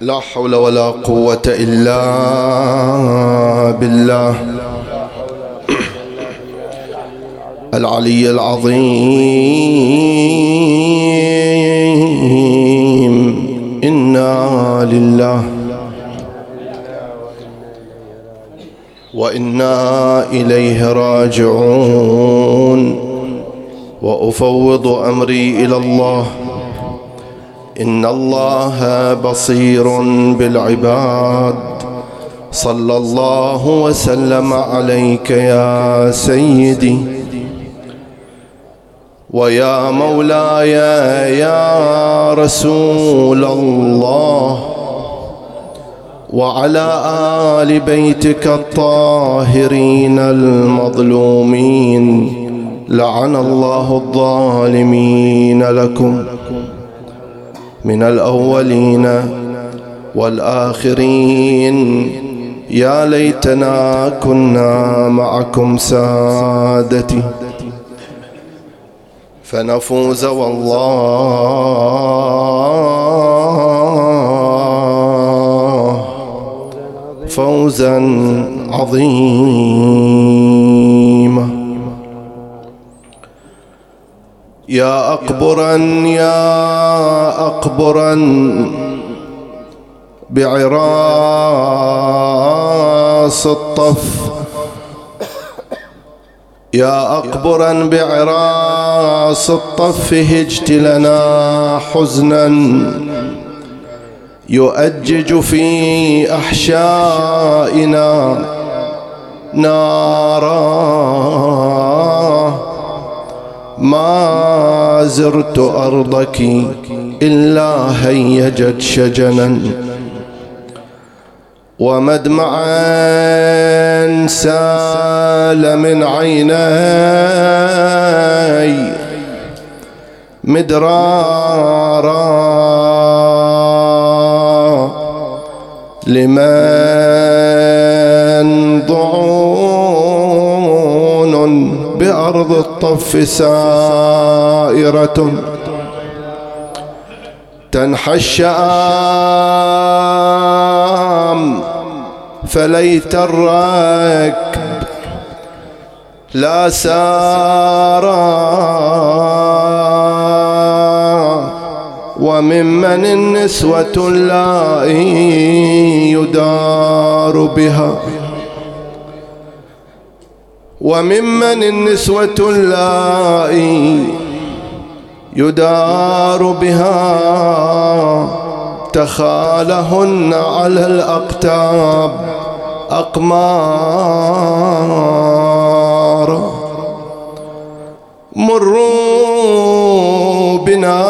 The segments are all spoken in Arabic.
لا حول ولا قوة إلا بالله. العلي العظيم. إنا لله وإنا إليه راجعون. وأفوض أمري إلى الله. إن الله بصير بالعباد. صلى الله وسلم عليك يا سيدي ويا مولاي يا رسول الله وعلى آل بيتك الطاهرين المظلومين. لعن الله الظالمين لكم. من الأولين والآخرين. يا ليتنا كنا معكم سادتي. فنفوز والله فوزا عظيما. يا أقبرا يا أقبرا بعراس الطف. يا أقبرا بعراس الطف هجت لنا حزنا. يؤجج في أحشائنا نارا. ما زرت أرضك إلا هيجت شجنا ومدمعا سال من عيني مدرارا لمن ضعون بأرض الطف سائرة تنحى الشام فليت الركب لا سارا وممن النسوة اللائي يدار بها وممن النسوة اللائي يدار بها تخالهن على الأقتاب أقمار. مروا بنا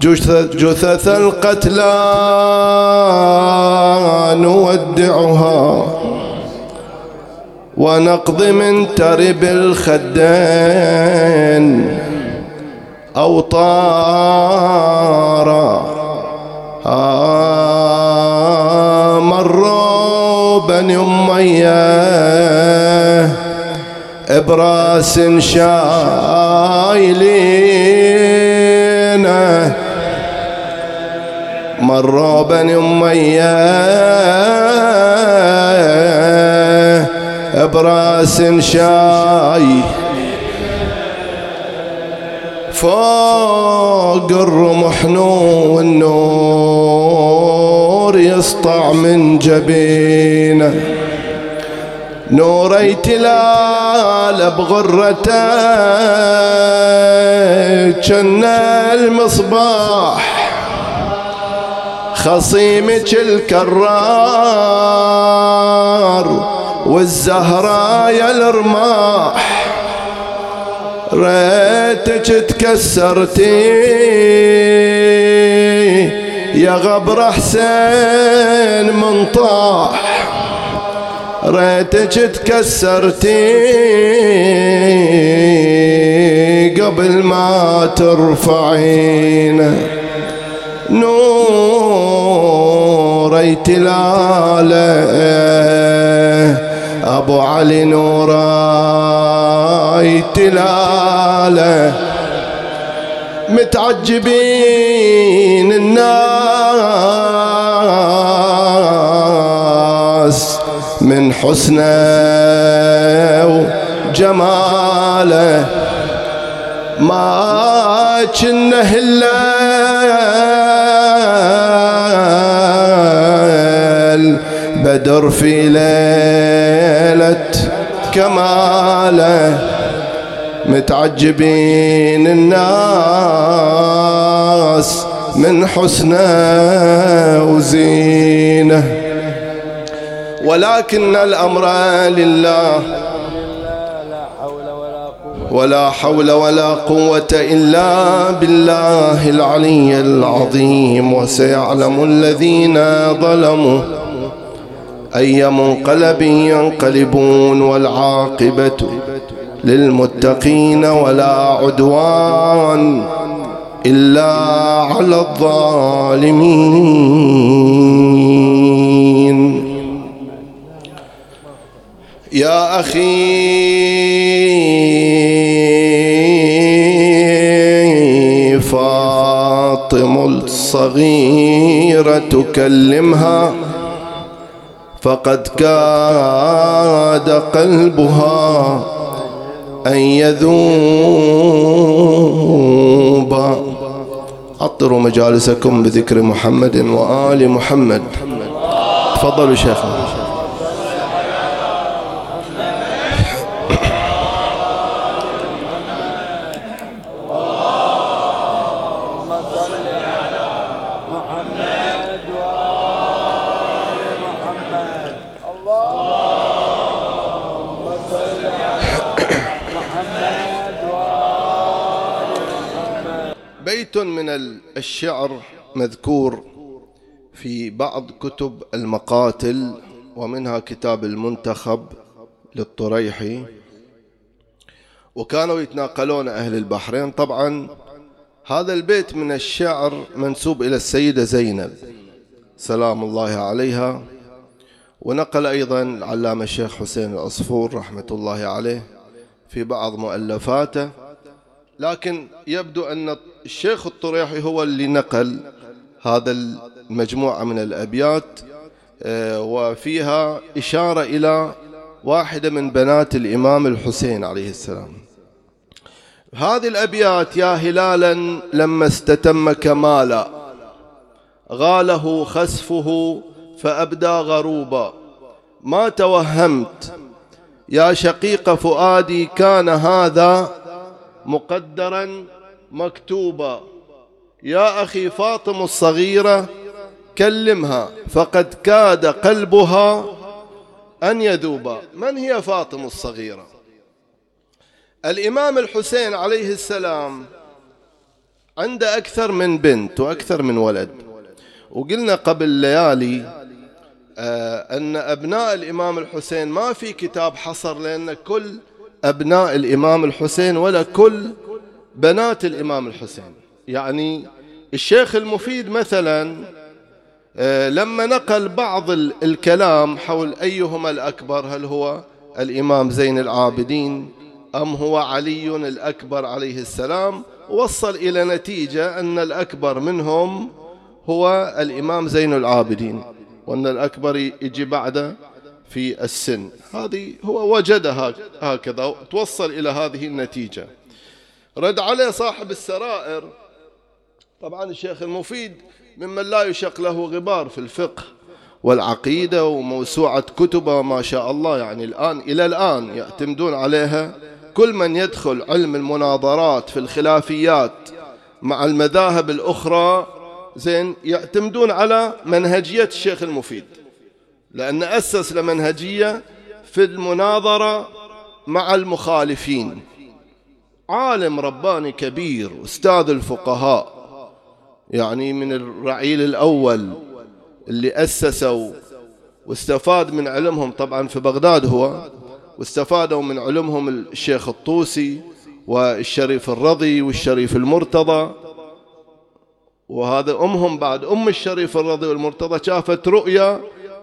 جثث, جثث القتلى نودعها ونقض من ترب الخدين أوطارا آه مروا بني أمية. إبراس شايلين. مروا بني أمية. براس شاي فوق الرمح والنور يسطع من جبينه. نوري تلال بغرته كنا المصباح. خصيمك الكرار والزهراء يا الرماح. ريتك تكسرتي. يا غبر حسين من طاح. ريتك تكسرتي. قبل ما ترفعين نوري تلالة. أبو علي نوراي تلاله متعجبين الناس من حسنة وجمالة. ما كنا هلال بدر في ليلة كماله متعجبين الناس من حسنه وزينة. ولكن الأمر لله ولا حول ولا قوة إلا بالله العلي العظيم. وسيعلم الذين ظلموا أي منقلب ينقلبون والعاقبة للمتقين ولا عدوان إلا على الظالمين. يا أخي فاطم الصغيرة تكلمها فقد كاد قلبها أن يذوب. عطروا مجالسكم بذكر محمد وآل محمد. تفضلوا شيخنا. بيت من الشعر مذكور في بعض كتب المقاتل ومنها كتاب المنتخب للطريحي. وكانوا يتناقلون أهل البحرين. طبعا هذا البيت من الشعر منسوب إلى السيدة زينب. سلام الله عليها. ونقل أيضا العلامة الشيخ حسين العصفور رحمة الله عليه في بعض مؤلفاته. لكن يبدو أن الشيخ الطريحي هو اللي نقل هذا المجموعة من الأبيات آه، وفيها إشارة إلى واحدة من بنات الإمام الحسين عليه السلام. هذه الأبيات يا هلالا لما استتم كمالا غاله خسفه فأبدى غروبا. ما توهمت يا شقيق فؤادي كان هذا مقدرا مكتوبا يا أخي فاطم الصغيرة كلمها. فقد كاد قلبها أن يذوب. من هي فاطم الصغيرة؟ الإمام الحسين عليه السلام عنده أكثر من بنت وأكثر من ولد. وقلنا قبل ليالي آه، أن أبناء الإمام الحسين ما في كتاب حصر لأن كل أبناء الإمام الحسين ولا كل بنات الإمام الحسين. يعني الشيخ المفيد مثلا آه، لما نقل بعض الكلام حول أيهما الأكبر هل هو الإمام زين العابدين أم هو علي الأكبر عليه السلام وصل إلى نتيجة أن الأكبر منهم هو الإمام زين العابدين وأن الأكبر يجي بعده في السن. هذه هو وجدها هكذا توصل إلى هذه النتيجة. رد عليه صاحب السرائر. طبعا الشيخ المفيد ممن لا يشق له غبار في الفقه والعقيدة وموسوعة كتبه ما شاء الله. يعني الآن إلى الآن يعتمدون عليها. كل من يدخل علم المناظرات في الخلافيات مع المذاهب الأخرى زين يعتمدون على منهجية الشيخ المفيد. لأن أسس لمنهجية في المناظرة مع المخالفين. عالم رباني كبير أستاذ الفقهاء يعني من الرعيل الأول اللي أسسوا واستفاد من علمهم طبعا في بغداد هو واستفادوا من علمهم الشيخ الطوسي والشريف الرضي والشريف المرتضى. وهذا أمهم بعد أم الشريف الرضي والمرتضى شافت رؤيا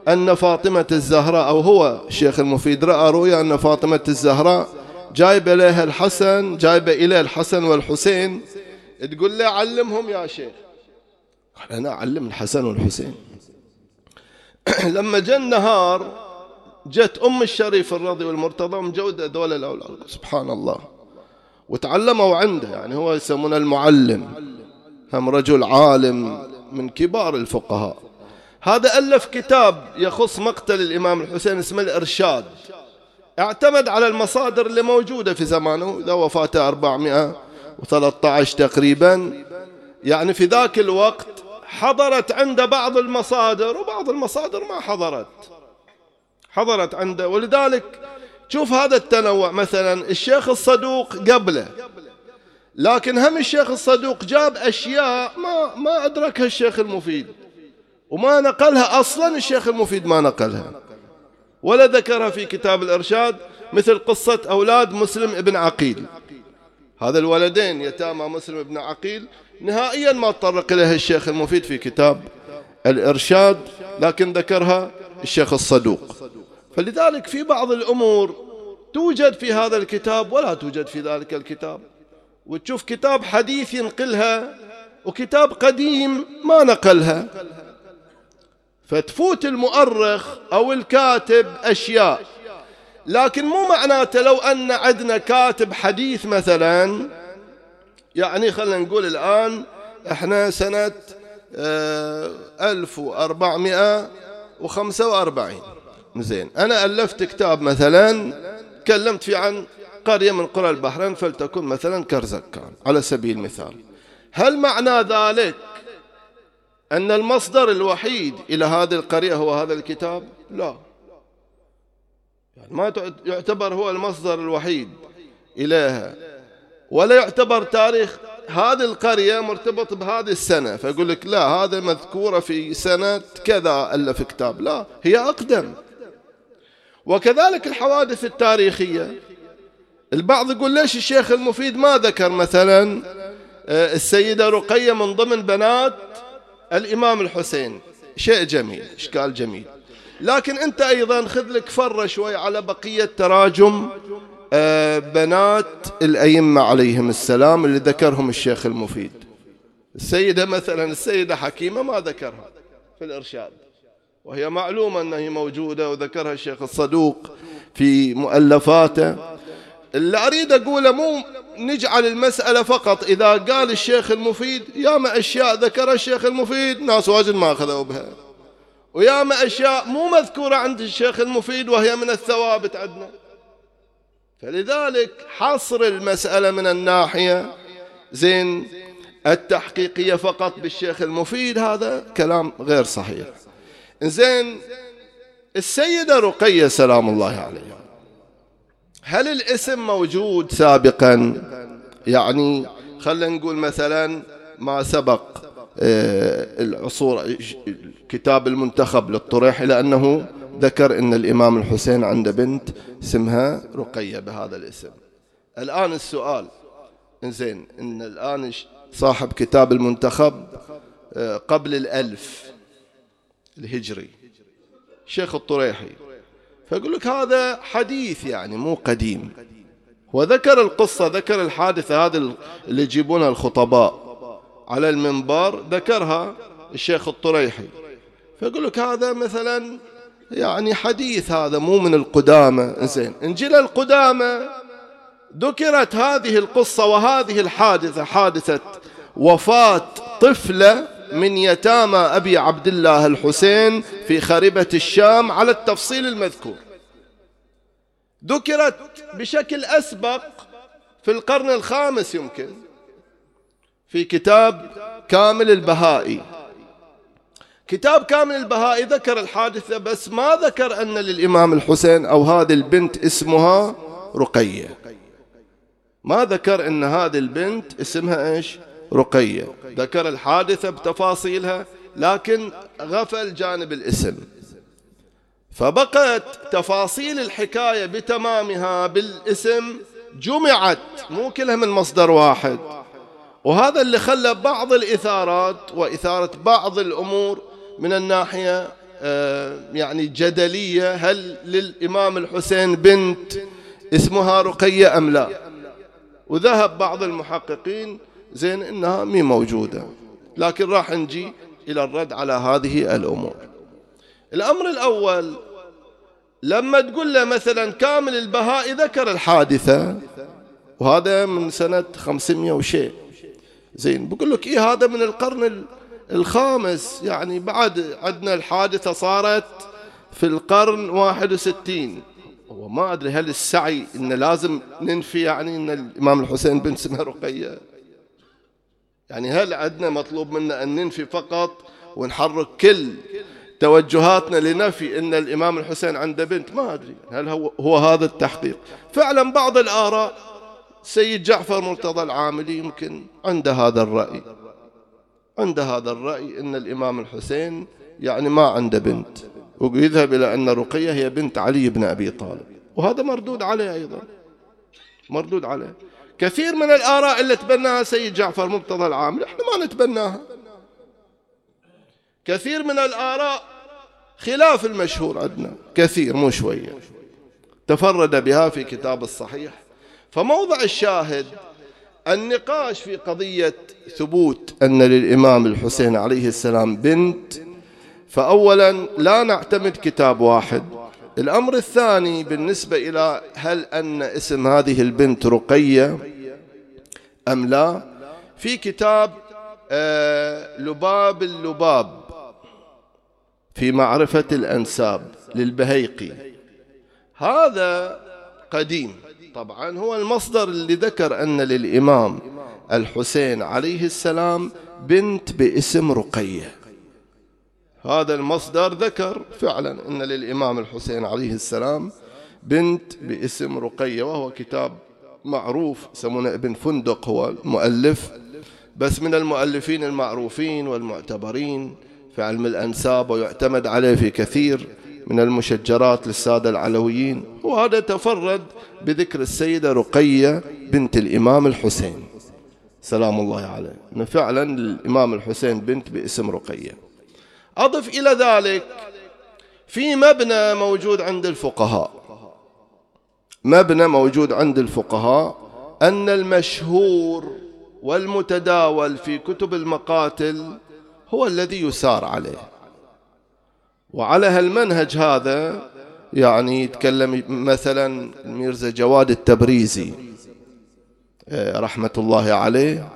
أن فاطمة الزهراء أو هو الشيخ المفيد رأى رؤيا أن فاطمة الزهراء جايبة لها الحسن جايبة إليه الحسن والحسين. تقول له علمهم يا شيخ. قال أنا أعلم الحسن والحسين. لما جاء النهار جت أم الشريف الرضي والمرتضى مجودة دول الأولاد. سبحان الله. وتعلموا عنده يعني هو يسمونه المعلم. هم رجل عالم من كبار الفقهاء. هذا ألف كتاب يخص مقتل الإمام الحسين اسمه الإرشاد. اعتمد على المصادر اللي موجودة في زمانه إذا وفاته 413 تقريبا. يعني في ذاك الوقت حضرت عنده بعض المصادر وبعض المصادر ما حضرت. حضرت عنده ولذلك شوف هذا التنوع مثلا الشيخ الصدوق قبله. لكن هم الشيخ الصدوق جاب أشياء ما ما أدركها الشيخ المفيد. وما نقلها أصلا الشيخ المفيد ما نقلها. ولا ذكرها في كتاب الإرشاد مثل قصة أولاد مسلم ابن عقيل. هذا الولدين يتامى مسلم ابن عقيل نهائيا ما تطرق إليها الشيخ المفيد في كتاب الإرشاد لكن ذكرها الشيخ الصدوق. فلذلك في بعض الأمور توجد في هذا الكتاب ولا توجد في ذلك الكتاب. وتشوف كتاب حديث ينقلها وكتاب قديم ما نقلها. فتفوت المؤرخ أو الكاتب أشياء. لكن مو معناته لو أن عندنا كاتب حديث مثلا يعني خلينا نقول الآن إحنا سنة آه، ألف وأربعمائة وخمسة وأربعين. زين أنا ألفت كتاب مثلا تكلمت فيه عن قرية من قرى البحرين فلتكن مثلا كرزكان على سبيل المثال. هل معنى ذلك أن المصدر الوحيد إلى هذه القرية هو هذا الكتاب؟ لا. يعني ما يعتبر هو المصدر الوحيد إليها. ولا يعتبر تاريخ هذه القرية مرتبط بهذه السنة. فيقول لك لا هذا مذكورة في سنة كذا ألف كتاب. لا هي أقدم. وكذلك الحوادث التاريخية. البعض يقول ليش الشيخ المفيد ما ذكر مثلا آه، السيدة رقية من ضمن بنات الإمام الحسين. شيء جميل إشكال جميل. لكن أنت أيضا خذ لك فرة شوي على بقية تراجم آه، بنات الأئمة عليهم السلام اللي ذكرهم الشيخ المفيد. السيدة مثلا السيدة حكيمة ما ذكرها في الإرشاد. وهي معلومة أنها موجودة وذكرها الشيخ الصدوق في مؤلفاته. اللي أريد أقوله مو نجعل المسألة فقط. إذا قال الشيخ المفيد ياما أشياء ذكرها الشيخ المفيد ناس واجد ما أخذوا بها. وياما أشياء مو مذكورة عند الشيخ المفيد وهي من الثوابت عندنا. فلذلك حصر المسألة من الناحية زين التحقيقية فقط بالشيخ المفيد هذا كلام غير صحيح. زين السيدة رقية سلام الله عليها. هل الاسم موجود سابقا؟ يعني خلينا نقول مثلا ما سبق آه، العصور كتاب المنتخب للطريحي لأنه ذكر أن الإمام الحسين عنده بنت اسمها رقية بهذا الاسم. الآن السؤال زين إن الآن صاحب كتاب المنتخب آه، قبل الألف الهجري شيخ الطريحي فيقول لك هذا حديث يعني مو قديم. وذكر القصة ذكر الحادثة هذه اللي يجيبونها الخطباء. على المنبر ذكرها الشيخ الطريحي. فيقول لك هذا مثلا يعني حديث هذا مو من القدامى. زين إنجيل القدامى ذكرت هذه القصة وهذه الحادثة حادثة وفاة طفلة من يتامى أبي عبد الله الحسين في خربة الشام على التفصيل المذكور. ذكرت بشكل أسبق في القرن الخامس يمكن في كتاب كامل البهائي. كتاب كامل البهائي ذكر الحادثة بس ما ذكر أن للإمام الحسين أو هذه البنت اسمها رقية. ما ذكر أن هذه البنت اسمها إيش؟ رقية. ذكر الحادثة بتفاصيلها لكن غفل جانب الاسم. فبقت تفاصيل الحكاية بتمامها بالاسم جمعت مو كلها من مصدر واحد. وهذا اللي خلى بعض الإثارات وإثارة بعض الأمور من الناحية آه، يعني جدلية هل للإمام الحسين بنت اسمها رقية أم لا. وذهب بعض المحققين زين إنها مي موجودة. لكن راح نجي إلى الرد على هذه الأمور. الأمر الأول لما تقول له مثلا كامل البهائي ذكر الحادثة وهذا من سنة 500 وشيء. زين بقول لك إيه هذا من القرن الخامس. يعني بعد عندنا الحادثة صارت في القرن 61 وما أدري هل السعي إن لازم ننفي يعني إن الإمام الحسين بن سمه رقية يعني هل عندنا مطلوب منا أن ننفي فقط ونحرك كل توجهاتنا لنفي أن الإمام الحسين عنده بنت؟ ما أدري. هل هو, هو هذا التحقيق؟ فعلا بعض الآراء. سيد جعفر مرتضى العاملي يمكن عنده هذا الرأي. عنده هذا الرأي أن الإمام الحسين يعني ما عنده بنت. ويذهب إلى أن رقية هي بنت علي بن أبي طالب. وهذا مردود عليه أيضا. مردود عليه. كثير من الآراء اللي تبناها سيد جعفر مرتضى العامل إحنا ما نتبناها. كثير من الآراء خلاف المشهور عندنا كثير مو شوية. تفرد بها في كتاب الصحيح. فموضع الشاهد النقاش في قضية ثبوت أن للإمام الحسين عليه السلام بنت فأولا لا نعتمد كتاب واحد. الأمر الثاني بالنسبة إلى هل أن اسم هذه البنت رقية أم لا في كتاب آه، لباب اللباب في معرفة الأنساب للبهيقي. هذا قديم. طبعا هو المصدر اللي ذكر أن للإمام الحسين عليه السلام بنت باسم رقية. هذا المصدر ذكر فعلا أن للإمام الحسين عليه السلام بنت باسم رقية وهو كتاب معروف يسمونه ابن فندق هو المؤلف. بس من المؤلفين المعروفين والمعتبرين في علم الأنساب ويعتمد عليه في كثير من المشجرات للسادة العلويين. وهذا تفرد بذكر السيدة رقية بنت الإمام الحسين. سلام الله عليه. فعلا الإمام الحسين بنت باسم رقية. أضف إلى ذلك في مبنى موجود عند الفقهاء. مبنى موجود عند الفقهاء أن المشهور والمتداول في كتب المقاتل هو الذي يسار عليه. وعلى هالمنهج هذا يعني يتكلم مثلا الميرزا جواد التبريزي آه، رحمة الله عليه.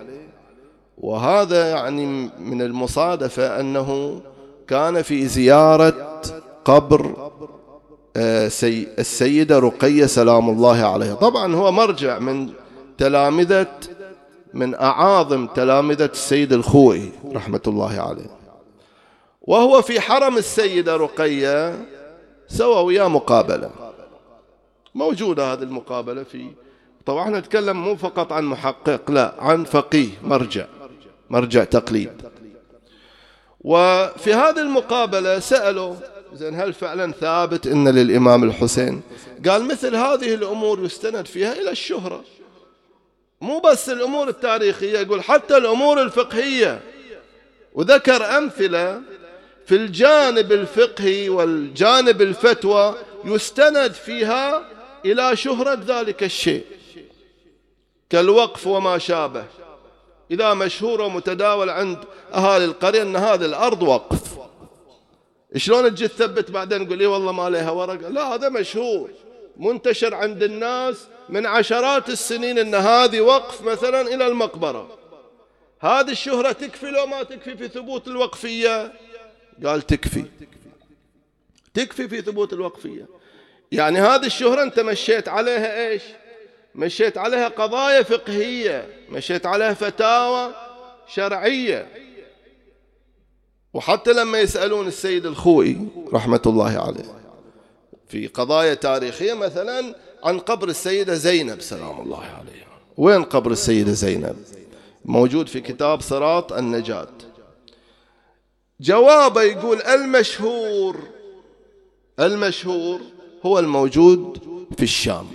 وهذا يعني من المصادفة أنه كان في زيارة قبر آه، السيدة رقية سلام الله عليها. طبعا هو مرجع من تلامذة من أعاظم تلامذة السيد الخوئي رحمة الله عليه. وهو في حرم السيدة رقية سوى وياه مقابلة. موجودة هذه المقابلة في طبعا نتكلم مو فقط عن محقق لا عن فقيه مرجع مرجع تقليد. وفي هذه المقابلة سألوا زين هل فعلا ثابت أن للإمام الحسين؟ قال مثل هذه الأمور يستند فيها إلى الشهرة. مو بس الأمور التاريخية يقول حتى الأمور الفقهية. وذكر أمثلة في الجانب الفقهي والجانب الفتوى يستند فيها إلى شهرة ذلك الشيء. كالوقف وما شابه. إذا مشهور ومتداول عند أهالي القرية أن هذه الأرض وقف. شلون تجي تثبت بعدين تقول إيه والله ما عليها ورقة؟ لا هذا مشهور منتشر عند الناس من عشرات السنين أن هذه وقف مثلا إلى المقبرة. هذه الشهرة تكفي لو ما تكفي في ثبوت الوقفية؟ قال تكفي. تكفي في ثبوت الوقفية. يعني هذه الشهرة أنت مشيت عليها إيش؟ مشيت عليها قضايا فقهية مشيت عليها فتاوى شرعية. وحتى لما يسألون السيد الخوئي رحمة الله عليه في قضايا تاريخية مثلا عن قبر السيدة زينب سلام الله عليها. وين قبر السيدة زينب؟ موجود في كتاب صراط النجاة. جوابه يقول المشهور المشهور هو الموجود في الشام.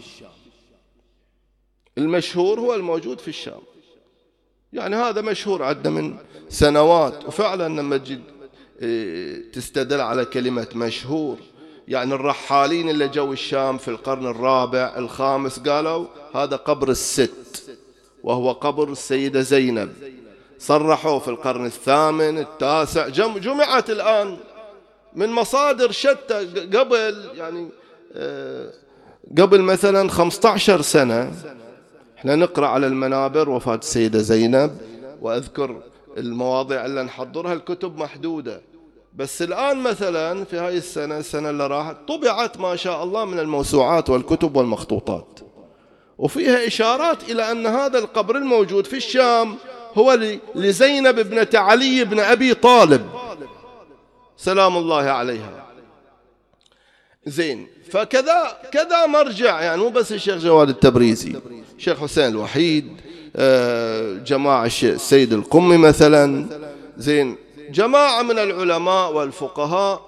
المشهور هو الموجود في الشام. يعني هذا مشهور عندنا من سنوات وفعلا لما تجي إيه، تستدل على كلمة مشهور يعني الرحالين اللي جو الشام في القرن الرابع الخامس قالوا هذا قبر الست وهو قبر السيدة زينب. صرحوا في القرن الثامن التاسع جمعت الآن من مصادر شتى قبل يعني آه، قبل مثلا 15 سنة إحنا نقرأ على المنابر. وفاة السيدة زينب وأذكر المواضيع اللي نحضرها. الكتب محدودة. بس الآن مثلا في هاي السنة السنة اللي راحت طبعت ما شاء الله من الموسوعات والكتب والمخطوطات. وفيها إشارات إلى أن هذا القبر الموجود في الشام هو لزينب ابنة علي بن أبي طالب. سلام الله عليها. زين فكذا كذا مرجع يعني مو بس الشيخ جواد التبريزي الشيخ حسين الوحيد آه، جماعة السيد القمي مثلا. زين جماعة من العلماء والفقهاء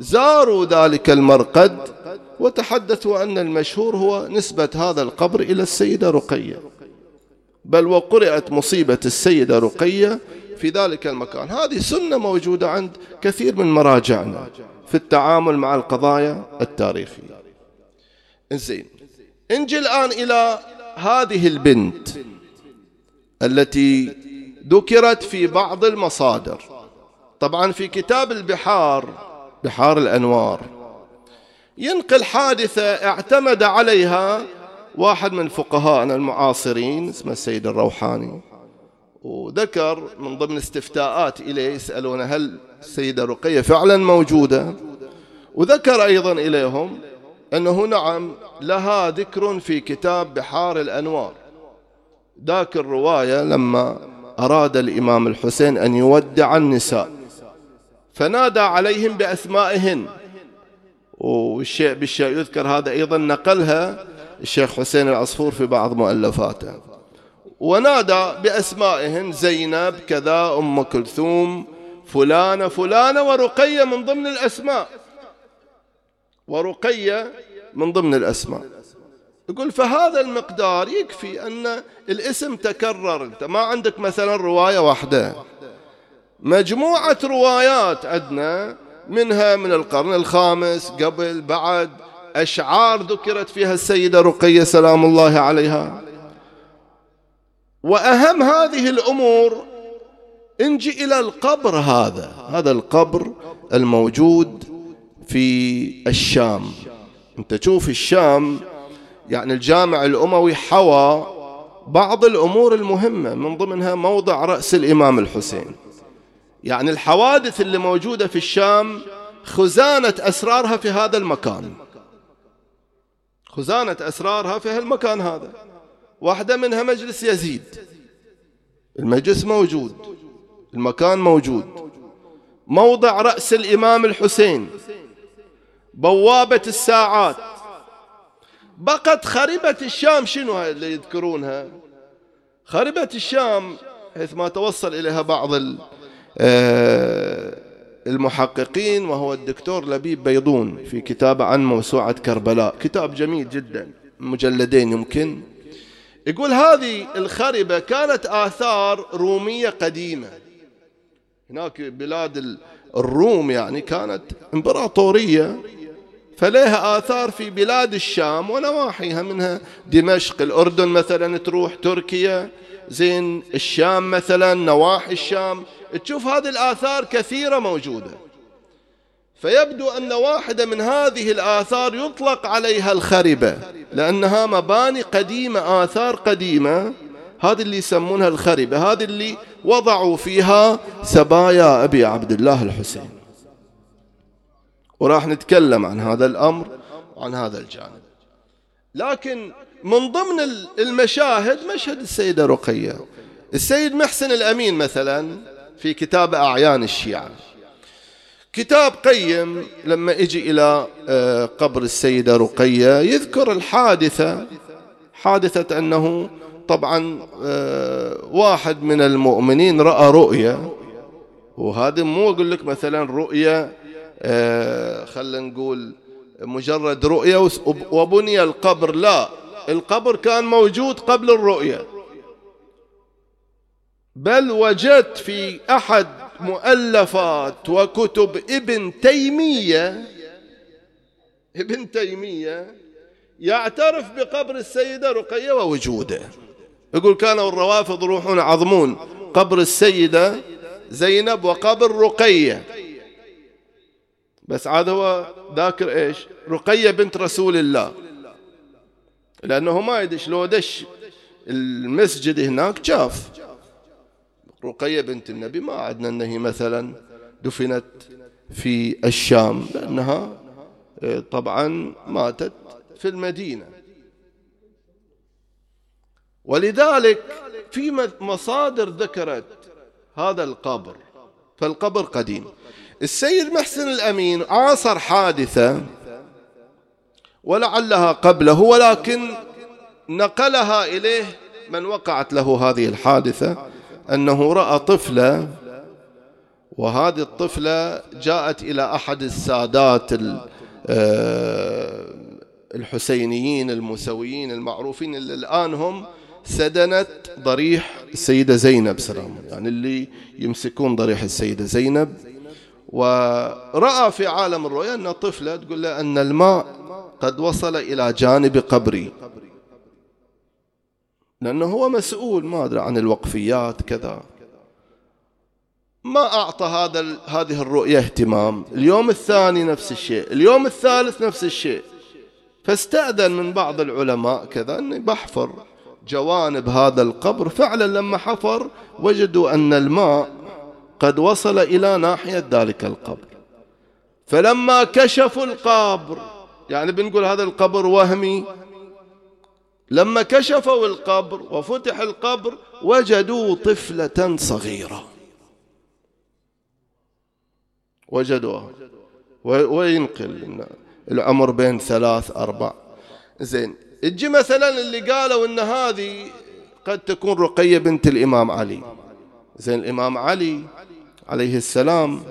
زاروا ذلك المرقد وتحدثوا أن المشهور هو نسبة هذا القبر إلى السيدة رقية. بل وقرأت مصيبة السيدة رقية في ذلك المكان. هذه سنة موجودة عند كثير من مراجعنا في التعامل مع القضايا التاريخية. زين انجي الآن إلى هذه البنت التي ذكرت في بعض المصادر. طبعا في كتاب البحار بحار الأنوار ينقل حادثة اعتمد عليها واحد من فقهائنا المعاصرين اسمه السيد الروحاني. وذكر من ضمن استفتاءات إليه يسألون هل السيدة رقية فعلا موجودة؟ وذكر أيضا إليهم أنه نعم لها ذكر في كتاب بحار الأنوار. ذاك الرواية لما أراد الإمام الحسين أن يودع النساء فنادى عليهم بأسمائهن. والشيء بالشيء يذكر هذا أيضا نقلها الشيخ حسين العصفور في بعض مؤلفاته. ونادى بأسمائهن زينب كذا أم كلثوم فلانة فلانة ورقية من ضمن الأسماء. ورقية من ضمن الأسماء. يقول فهذا المقدار يكفي أن الاسم تكرر. أنت ما عندك مثلا رواية واحدة. مجموعة روايات عندنا منها من القرن الخامس قبل بعد أشعار ذكرت فيها السيدة رقية سلام الله عليها. وأهم هذه الأمور انجي إلى القبر هذا. هذا القبر الموجود في الشام. انت تشوف الشام يعني الجامع الأموي حوى بعض الأمور المهمة من ضمنها موضع رأس الإمام الحسين. يعني الحوادث اللي موجودة في الشام خزانة أسرارها في هذا المكان. خزانة أسرارها في هالمكان هذا. واحدة منها مجلس يزيد. المجلس موجود. المكان موجود. موضع رأس الإمام الحسين. بوابة الساعات. بقت خربة الشام. شنو هاي اللي يذكرونها؟ خربة الشام حيث ما توصل إليها بعض آه، المحققين وهو الدكتور لبيب بيضون في كتابه عن موسوعة كربلاء. كتاب جميل جدا. مجلدين يمكن. يقول هذه الخربة كانت آثار رومية قديمة. هناك بلاد الروم يعني كانت إمبراطورية فلها آثار في بلاد الشام ونواحيها منها دمشق الأردن مثلا تروح تركيا زين الشام مثلا نواحي الشام. تشوف هذه الآثار كثيرة موجودة. فيبدو أن واحدة من هذه الآثار يطلق عليها الخربة لأنها مباني قديمة آثار قديمة. هذه اللي يسمونها الخربة هذه اللي وضعوا فيها سبايا أبي عبد الله الحسين. وراح نتكلم عن هذا الأمر وعن هذا الجانب. لكن من ضمن المشاهد مشهد السيدة رقية. السيد محسن الأمين مثلا في كتاب أعيان الشيعة. كتاب قيم لما أجي إلى آه، قبر السيدة رقية يذكر الحادثة حادثة أنه طبعا آه، واحد من المؤمنين رأى رؤية وهذا مو أقول لك مثلا رؤية آه، خلينا نقول مجرد رؤية وبني القبر لا القبر كان موجود قبل الرؤية. بل وجدت في أحد مؤلفات وكتب ابن تيمية ابن تيمية يعترف بقبر السيدة رقية ووجوده. يقول كانوا الروافض يروحون عظمون قبر السيدة زينب وقبر رقية. بس عاد هو ذاكر إيش؟ رقية بنت رسول الله. لأنه ما يدش لو دش المسجد هناك شاف. رقية بنت النبي ما عدنا أنها مثلا دفنت في الشام لأنها آه، طبعا ماتت في المدينة. ولذلك في مصادر ذكرت هذا القبر فالقبر قديم. السيد محسن الأمين عاصر حادثة ولعلها قبله ولكن نقلها إليه من وقعت له هذه الحادثة. أنه رأى طفلة وهذه الطفلة جاءت إلى أحد السادات آه، الحسينيين الموسويين المعروفين اللي الآن هم سدنت ضريح السيدة زينب سلام يعني اللي يمسكون ضريح السيدة زينب. ورأى في عالم الرؤيا أن طفلة تقول له أن الماء قد وصل إلى جانب قبري. لأنه هو مسؤول ما أدري عن الوقفيات كذا. ما أعطى هذا هذه الرؤية اهتمام. اليوم الثاني نفس الشيء. اليوم الثالث نفس الشيء. فاستأذن من بعض العلماء كذا أني بحفر جوانب هذا القبر. فعلا لما حفر وجدوا أن الماء قد وصل إلى ناحية ذلك القبر. فلما كشفوا القبر يعني بنقول هذا القبر وهمي لما كشفوا القبر وفتح القبر وجدوا طفلة صغيرة. وجدوها وينقل العمر بين ثلاث أربع. زين تجي مثلا اللي قالوا إن هذه قد تكون رقية بنت الإمام علي. زين الإمام علي عليه السلام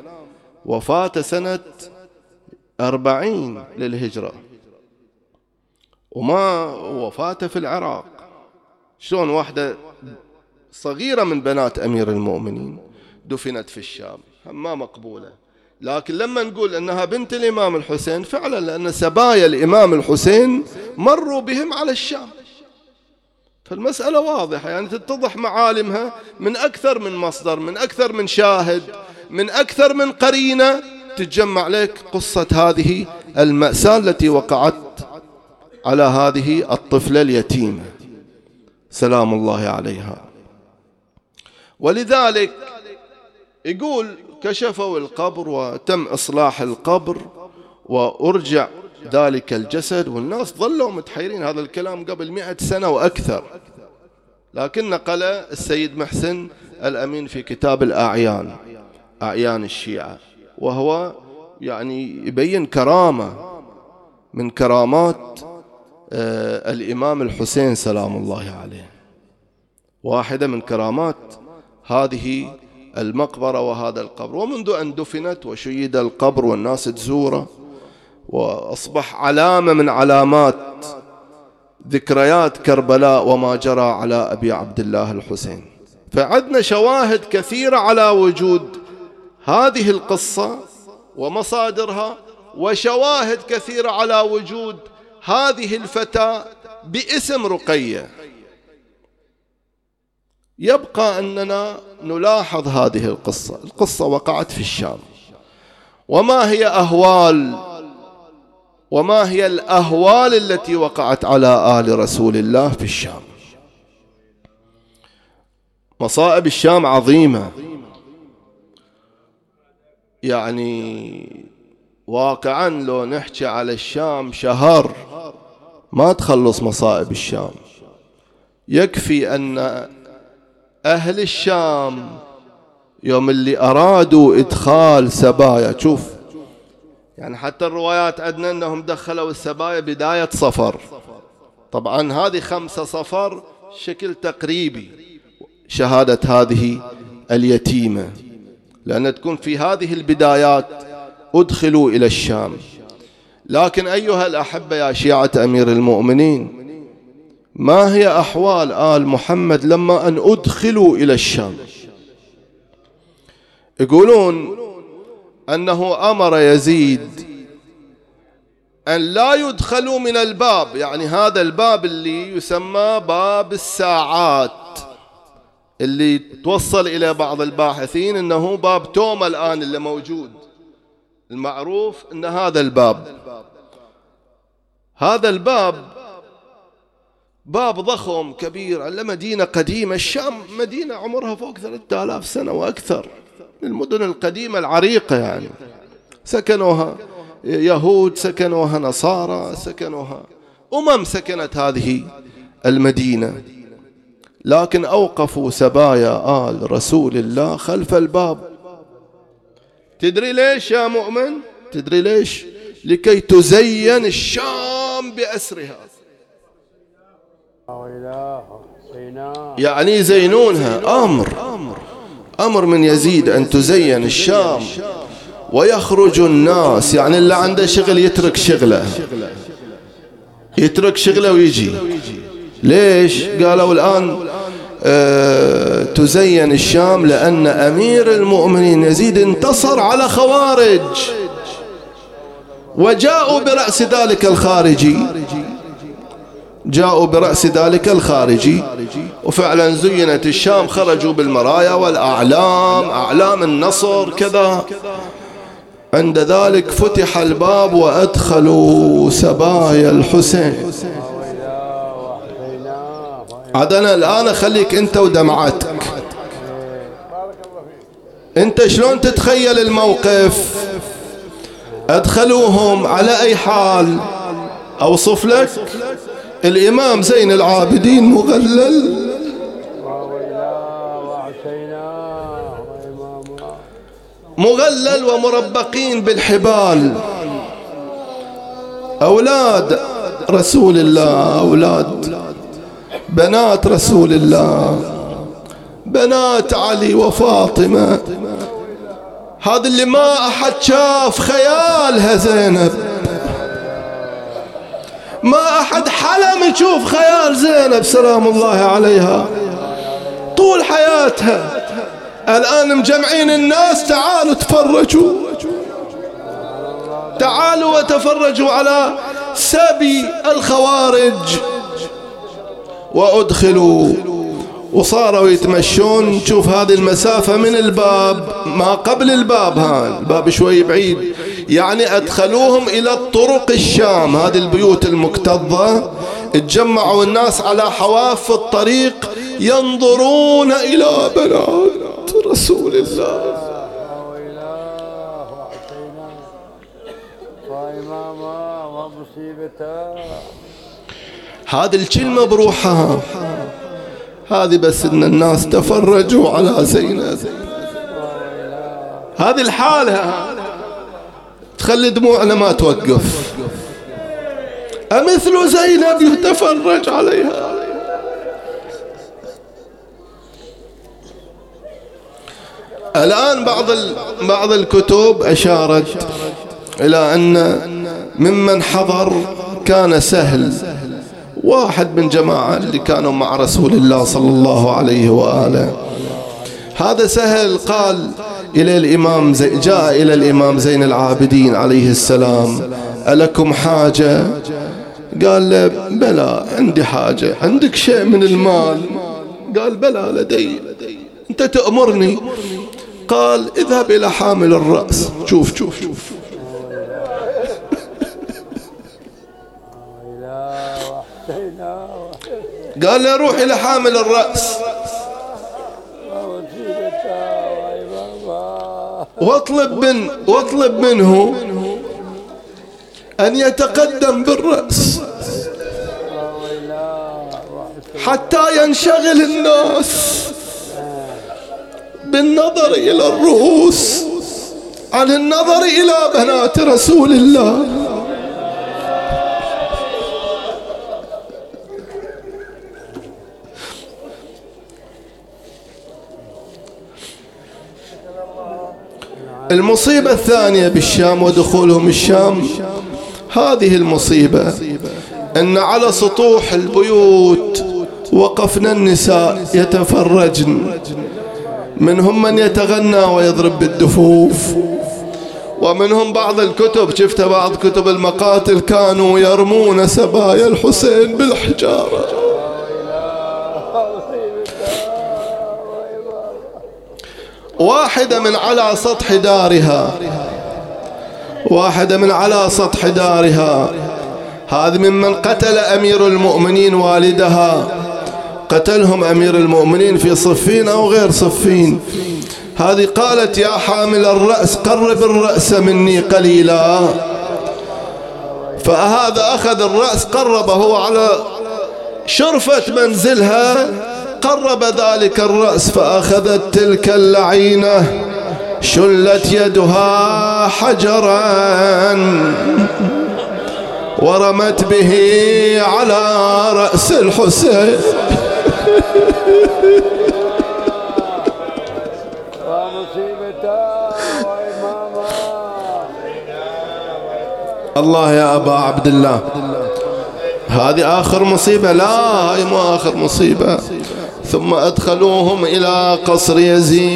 وفاة سنة أربعين للهجرة. وما وفاته في العراق. شلون واحدة صغيرة من بنات أمير المؤمنين دفنت في الشام. ما مقبولة. لكن لما نقول أنها بنت الإمام الحسين فعلا لأن سبايا الإمام الحسين مروا بهم على الشام. فالمسألة واضحة. يعني تتضح معالمها من أكثر من مصدر من أكثر من شاهد من أكثر من قرينة. تتجمع لك قصة هذه المأساة التي وقعت على هذه الطفلة اليتيمة سلام الله عليها. ولذلك يقول كشفوا القبر وتم إصلاح القبر وأرجع ذلك الجسد. والناس ظلوا متحيرين هذا الكلام قبل مئة سنة وأكثر. لكن نقل السيد محسن الأمين في كتاب الأعيان أعيان الشيعة وهو يعني يبين كرامة من كرامات الإمام الحسين سلام الله عليه. واحدة من كرامات هذه المقبرة وهذا القبر. ومنذ أن دفنت وشيد القبر والناس تزوره وأصبح علامة من علامات ذكريات كربلاء وما جرى على أبي عبد الله الحسين. فعدنا شواهد كثيرة على وجود هذه القصة ومصادرها وشواهد كثيرة على وجود هذه الفتاة باسم رقية. يبقى أننا نلاحظ هذه القصة. القصة وقعت في الشام. وما هي أهوال؟ وما هي الأهوال التي وقعت على آل رسول الله في الشام؟ مصائب الشام عظيمة. يعني واقعا لو نحكي على الشام شهر ما تخلص مصائب الشام. يكفي أن أهل الشام يوم اللي أرادوا إدخال سبايا شوف يعني حتى الروايات عندنا أنهم دخلوا السبايا بداية صفر. طبعا هذه خمسة صفر شكل تقريبي شهادة هذه اليتيمة لأن تكون في هذه البدايات أدخلوا إلى الشام. لكن أيها الأحبة يا شيعة أمير المؤمنين ما هي أحوال آل محمد لما أن أدخلوا إلى الشام؟ يقولون أنه أمر يزيد أن لا يدخلوا من الباب يعني هذا الباب اللي يسمى باب الساعات اللي توصل إلى بعض الباحثين أنه باب توما الآن اللي موجود. المعروف أن هذا الباب. هذا الباب باب ضخم كبير على مدينة قديمة الشام مدينة عمرها فوق ثلاثة آلاف سنة وأكثر المدن القديمة العريقة يعني. سكنوها يهود سكنوها نصارى سكنوها أمم سكنت هذه المدينة. لكن أوقفوا سبايا آل رسول الله خلف الباب. تدري ليش يا مؤمن؟ تدري ليش؟ لكي تزين الشام بأسرها. يعني يزينونها أمر أمر من يزيد أن تزين الشام ويخرج الناس يعني اللي عنده شغل يترك شغله. يترك شغله ويجي. ليش؟ قالوا الآن تزين الشام لأن أمير المؤمنين يزيد انتصر على خوارج. وجاءوا برأس ذلك الخارجي. جاءوا برأس ذلك الخارجي. وفعلا زينت الشام خرجوا بالمرايا والأعلام. أعلام النصر كذا. عند ذلك فتح الباب وأدخلوا سبايا الحسين. عاد أنا الآن أخليك أنت ودمعتك. أنت شلون تتخيل الموقف؟ أدخلوهم على أي حال؟ أوصف لك؟ الإمام زين العابدين مغلل. مغلل ومربقين بالحبال. أولاد رسول الله أولاد بنات رسول الله بنات علي وفاطمة. هذا اللي ما أحد شاف خيالها زينب. ما أحد حلم يشوف خيال زينب سلام الله عليها طول حياتها. الآن مجمعين الناس تعالوا تفرجوا. تعالوا وتفرجوا على سبي الخوارج. وأدخلوا. وصاروا يتمشون. نشوف هذه المسافة من الباب ما قبل الباب ها الباب شوي بعيد. يعني أدخلوهم إلى الطرق الشام هذه البيوت المكتظة. تجمعوا الناس على حواف الطريق ينظرون إلى بنات رسول الله. هذه الكلمة بروحها. هذه بس إن الناس تفرجوا على زينب هذه الحالة. تخلي دموعنا ما توقف. أمثل زينب يتفرج عليها. الآن بعض بعض الكتب أشارت إلى أن ممن حضر كان سهل. واحد من جماعة اللي كانوا مع رسول الله صلى الله عليه وآله. هذا سهل قال إلى الإمام زي جاء إلى الإمام زين العابدين عليه السلام. ألكم حاجة؟ قال له بلى عندي حاجة عندك شيء من المال؟ قال بلى لدي أنت تأمرني. قال اذهب إلى حامل الرأس. شوف شوف شوف. قال له روح إلى حامل الرأس. واطلب من واطلب منه أن يتقدم بالرأس. حتى ينشغل الناس بالنظر إلى الرؤوس عن النظر إلى بنات رسول الله. المصيبة الثانية بالشام ودخولهم الشام. هذه المصيبة أن على سطوح البيوت وقفنا النساء يتفرجن. منهم من يتغنى ويضرب بالدفوف. ومنهم بعض الكتب شفت بعض كتب المقاتل كانوا يرمون سبايا الحسين بالحجارة. واحدة من على سطح دارها. واحدة من على سطح دارها. هذه ممن قتل أمير المؤمنين والدها. قتلهم أمير المؤمنين في صفين أو غير صفين. هذه قالت يا حامل الرأس قرب الرأس مني قليلا. فهذا أخذ الرأس قربه على شرفة منزلها. قرب ذلك الرأس فأخذت تلك اللعينة شلت يدها حجرا ورمت به على رأس الحسين. الله يا أبا عبد الله هذه آخر مصيبة لا هاي مو آخر مصيبة. ثم أدخلوهم إلى قصر يزيد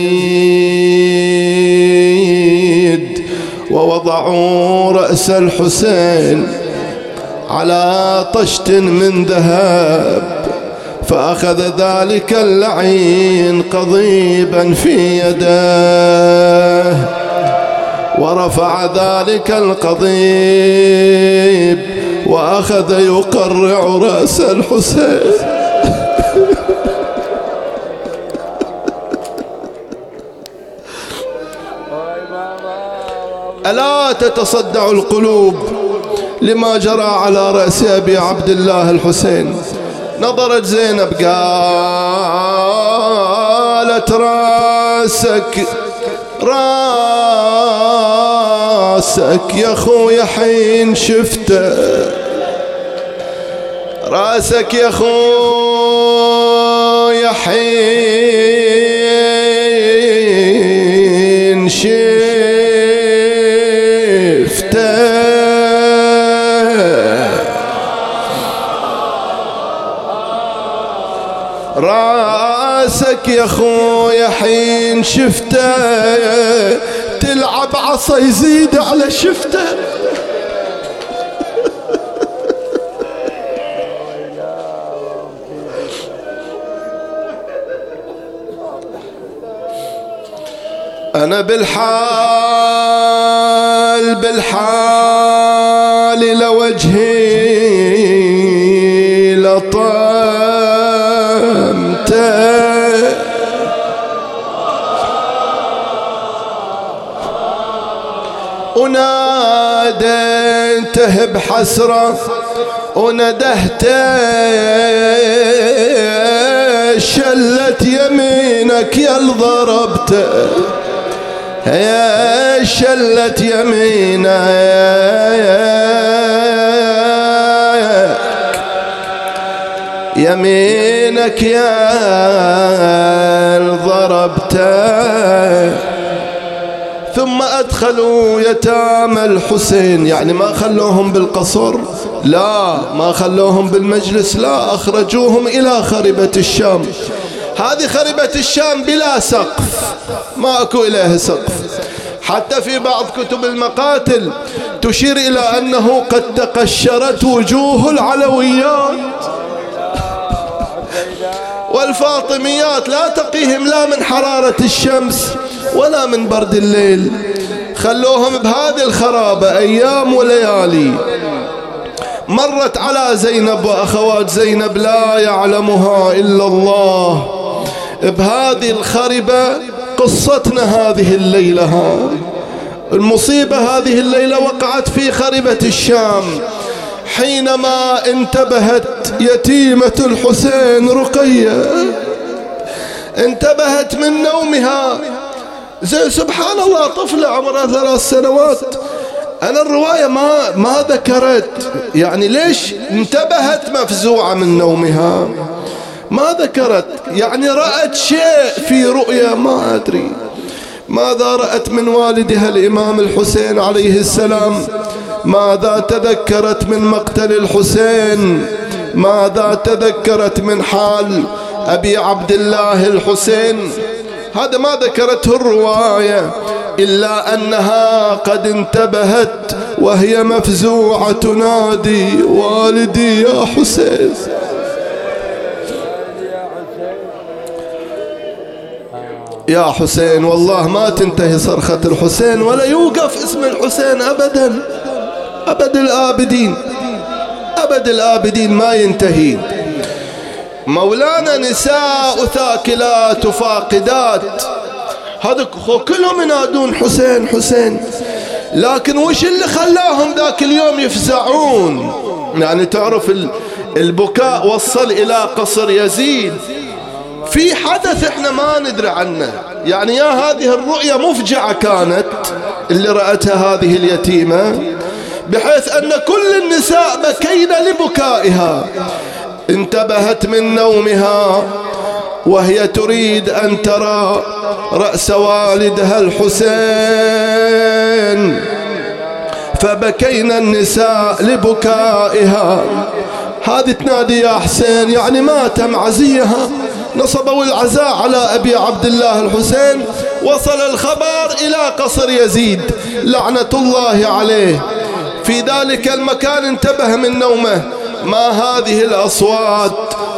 ووضعوا رأس الحسين على طشت من ذهب فأخذ ذلك اللعين قضيبا في يده ورفع ذلك القضيب وأخذ يقرع رأس الحسين ألا تتصدع القلوب لما جرى على رأس أبي عبد الله الحسين؟ نظرت زينب قالت راسك راسك يا خويا حين شفته راسك يا خويا حين راسك يا خويا حين شفته تلعب عصا يزيد على شفته. أنا بالحال بالحال لوجهي وناديته بحسرة وندهته شلت يمينك يا ضربته يا شلت يمينك. يمينك يا ضربته ثم أدخلوا يتامى الحسين. يعني ما خلوهم بالقصر؟ لا. ما خلوهم بالمجلس؟ لا. أخرجوهم إلى خربة الشام. هذه خربة الشام بلا سقف. ما أكو إليها سقف. حتى في بعض كتب المقاتل تشير إلى أنه قد تقشرت وجوه العلويات. والفاطميات لا تقيهم لا من حرارة الشمس. ولا من برد الليل. خلوهم بهذه الخرابة أيام وليالي. مرت على زينب وأخوات زينب لا يعلمها إلا الله. بهذه الخربة قصتنا هذه الليلة ها. المصيبة هذه الليلة وقعت في خربة الشام. حينما انتبهت يتيمة الحسين رقية. انتبهت من نومها. زي سبحان الله طفلة عمرها ثلاث سنوات. أنا الرواية ما ما ذكرت. يعني ليش انتبهت مفزوعة من نومها؟ ما ذكرت. يعني رأت شيء في رؤيا ما أدري. ماذا رأت من والدها الإمام الحسين عليه السلام؟ ماذا تذكرت من مقتل الحسين؟ ماذا تذكرت من حال أبي عبد الله الحسين؟ هذا ما ذكرته الرواية إلا أنها قد انتبهت وهي مفزوعة تنادي والدي يا حسين. يا حسين والله ما تنتهي صرخة الحسين ولا يوقف اسم الحسين أبدا. أبد الآبدين. أبد الآبدين ما ينتهي. مولانا نساء ثاكلات وفاقدات. هذا كلهم ينادون حسين حسين. لكن وش اللي خلاهم ذاك اليوم يفزعون؟ يعني تعرف البكاء وصل إلى قصر يزيد. في حدث إحنا ما ندري عنه. يعني يا هذه الرؤية مفجعة كانت اللي رأتها هذه اليتيمة بحيث أن كل النساء بكينا لبكائها. انتبهت من نومها وهي تريد أن ترى رأس والدها الحسين. فبكينا النساء لبكائها. هذه تنادي يا حسين يعني مات عزيها نصبوا العزاء على أبي عبد الله الحسين. وصل الخبر إلى قصر يزيد. لعنة الله عليه. في ذلك المكان انتبه من نومه. ما هذه الأصوات؟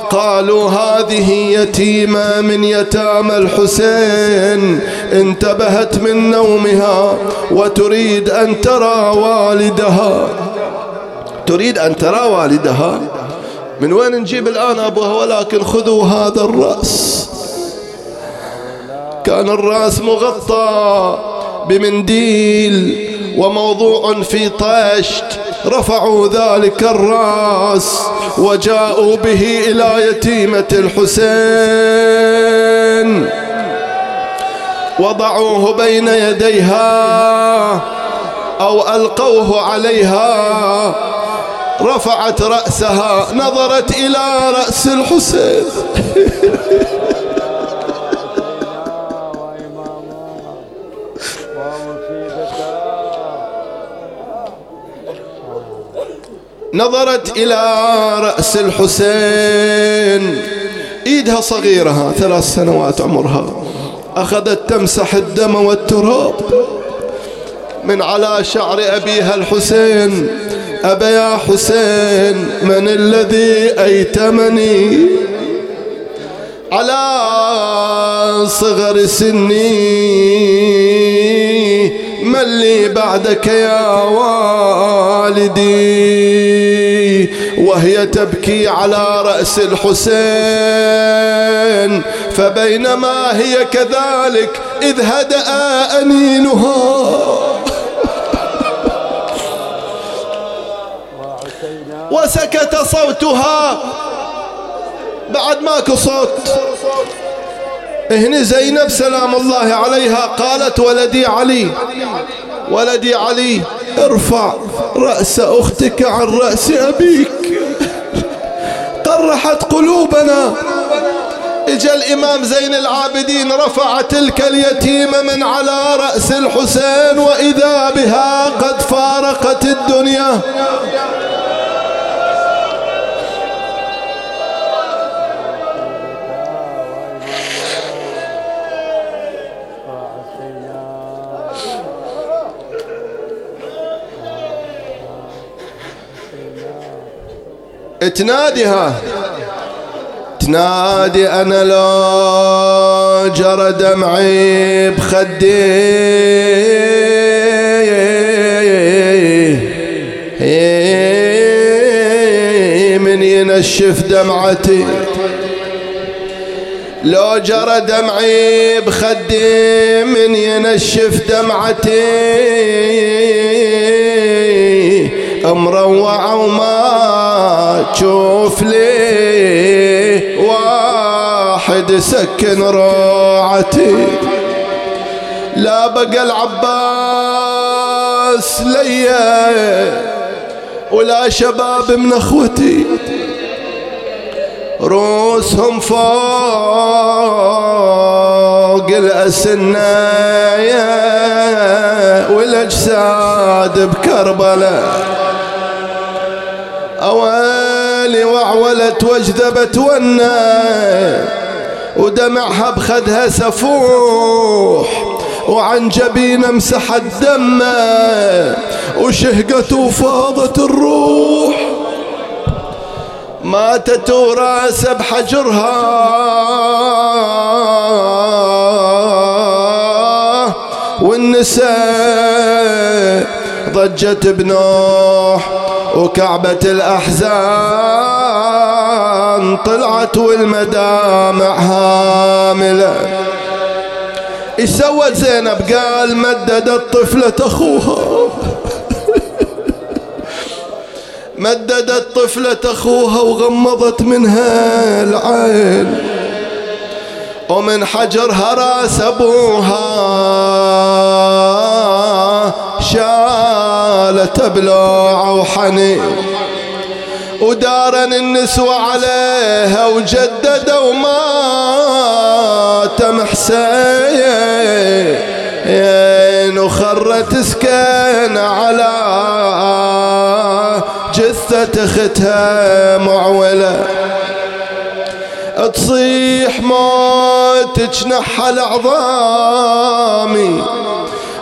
قالوا هذه يتيمة من يتامى الحسين. انتبهت من نومها وتريد أن ترى والدها. تريد أن ترى والدها؟ من وين نجيب الآن أبوها؟ ولكن خذوا هذا الرأس. كان الرأس مغطى بمنديل وموضوع في طشت. رفعوا ذلك الرأس وجاءوا به إلى يتيمة الحسين. وضعوه بين يديها أو ألقوه عليها. رفعت رأسها نظرت إلى رأس الحسين. نظرت إلى رأس الحسين. إيدها صغيرة ثلاث سنوات عمرها. أخذت تمسح الدم والتراب من على شعر أبيها الحسين. أبا يا حسين من الذي أيتمني؟ على صغر سني. من لي بعدك يا والدي؟ وهي تبكي على رأس الحسين فبينما هي كذلك إذ هدأ أنينها وسكت صوتها بعد ماكو صوت هني زينب سلام الله عليها. قالت ولدي علي ولدي علي ارفع رأس أختك عن رأس أبيك. قرحت قلوبنا. إجا الإمام زين العابدين رفع تلك اليتيمة من على رأس الحسين وإذا بها قد فارقت الدنيا. تناديها. تنادي أنا لو جرى دمعي بخدي. من ينشف دمعتي. لو جرى دمعي بخدي من ينشف دمعتي. مروعة وما تشوف لي واحد سكن روعتي لا بقى العباس ليا ولا شباب من اخوتي. روسهم فوق الأسنة والأجساد بكربلاء. أوالي وعولت واجذبت ونا ودمعها بخدها سفوح وعن جبين مسحت دمه وشهقت وفاضت الروح. ماتت وراس بحجرها والنساء ضجت بنوح. وكعبة الأحزان طلعت والمدامع هاملة إيش سوت زينب؟ قال مددت طفلة اخوها مددت طفلة اخوها وغمضت منها العين. ومن حجرها راس أبوها. شالت بلوعة وحنين ودارن النسوة عليها وجددوا ماتم حسين وخرت سكين على جثة أختها معولة. تصيح موتك نحل عظامي.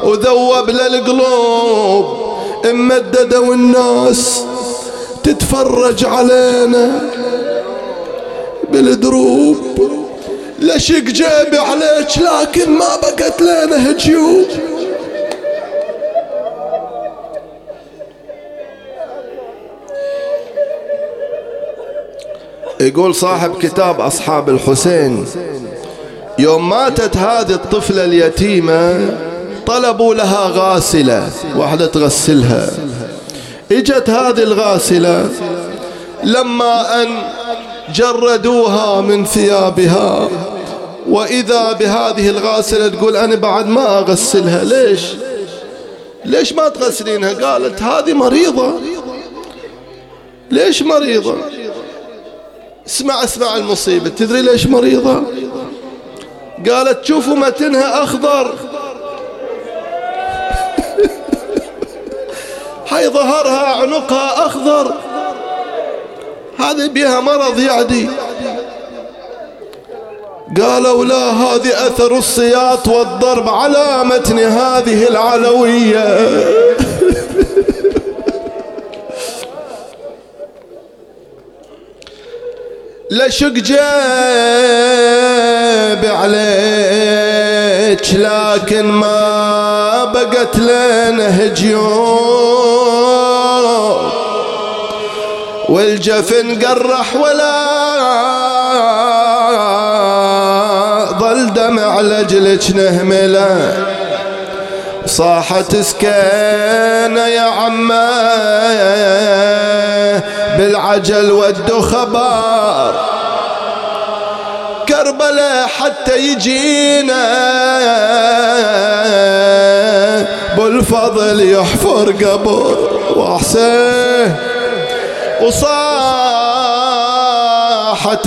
وذوب للقلوب ممددة الناس تتفرج علينا بالدروب. لشق جيبي عليك لكن ما بقت لنا هجوم يقول صاحب كتاب أصحاب الحسين يوم ماتت هذه الطفلة اليتيمة طلبوا لها غاسلة. واحدة تغسلها. إجت هذه الغاسلة لما أن جردوها من ثيابها. وإذا بهذه الغاسلة تقول أنا بعد ما أغسلها ليش؟ ليش ما تغسلينها؟ قالت هذه مريضة. ليش مريضة؟ اسمع اسمع المصيبة. تدري ليش مريضة؟ قالت شوفوا متنها أخضر. هاي ظهرها عنقها أخضر. هذه بها مرض يعني. قالوا لا هذه أثر الصياط والضرب على متن هذه العلوية. لشق جيب عليك لكن ما بقت لنا هجيوم والجفن قرح ولا ظل دمع لجلك نهملة. صاحت سكينة يا عمي بالعجل ودوا خبر. كربلاء حتى يجينا. بالفضل يحفر قبر وحسين وصاحت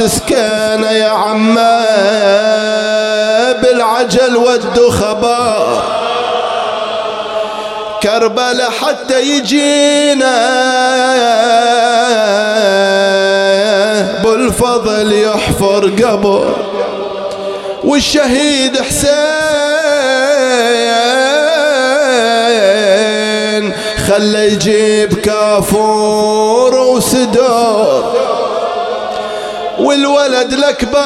سكينة يا عمة بالعجل ودوا خبر كربلاء حتى يجينا بالفضل يحفر قبر والشهيد حسين خلى يجيب كافور. وسدور والولد الأكبر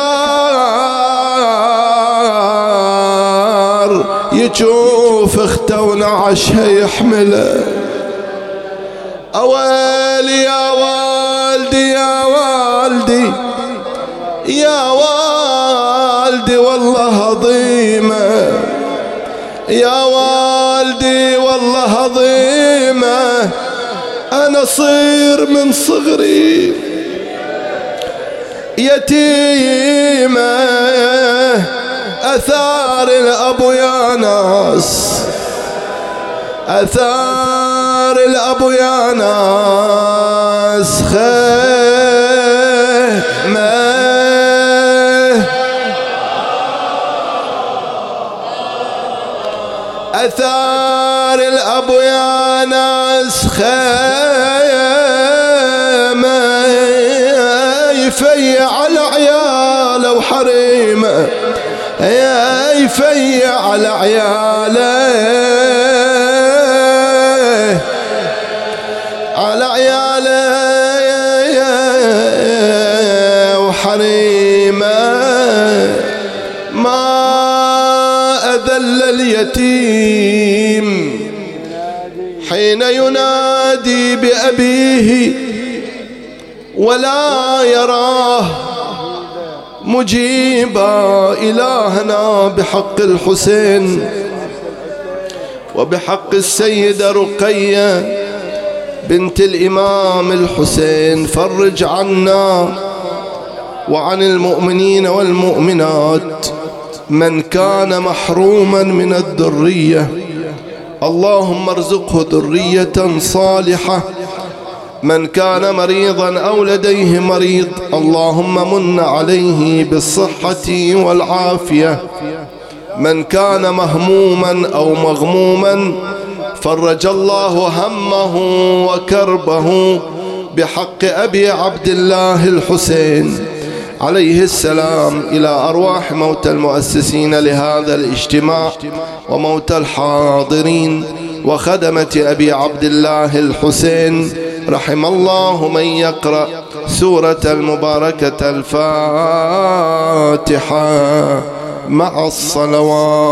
يشوف أخته ونعشها يحمله. اويلي يا والدي يا والدي يا والدي والله عظيمة. يا والدي والله عظيمة. أنا صير من صغري. يتيمة أثار الأبو يا ناس. أثار الأبو يا ناس. خيمة. أثار الأبو يا ناس. خيمة. يفيع على عياله وحريمه. يا يفيع على عياله. على عياله وحريمه. ما أذل اليتيم حين ينادي بأبيه ولا يراه مجيبا إلهنا بحق الحسين وبحق السيدة رقية بنت الإمام الحسين. فرج عنا وعن المؤمنين والمؤمنات من كان محروما من الذرية. اللهم ارزقه ذرية صالحة من كان مريضا أو لديه مريض اللهم من عليه بالصحة والعافية. من كان مهموما أو مغموما فرج الله همه وكربه بحق أبي عبد الله الحسين. عليه السلام إلى أرواح موتى المؤسسين لهذا الاجتماع وموتى الحاضرين وخدمة أبي عبد الله الحسين. رحم الله من يقرأ سورة المباركة الفاتحة مع الصلوات.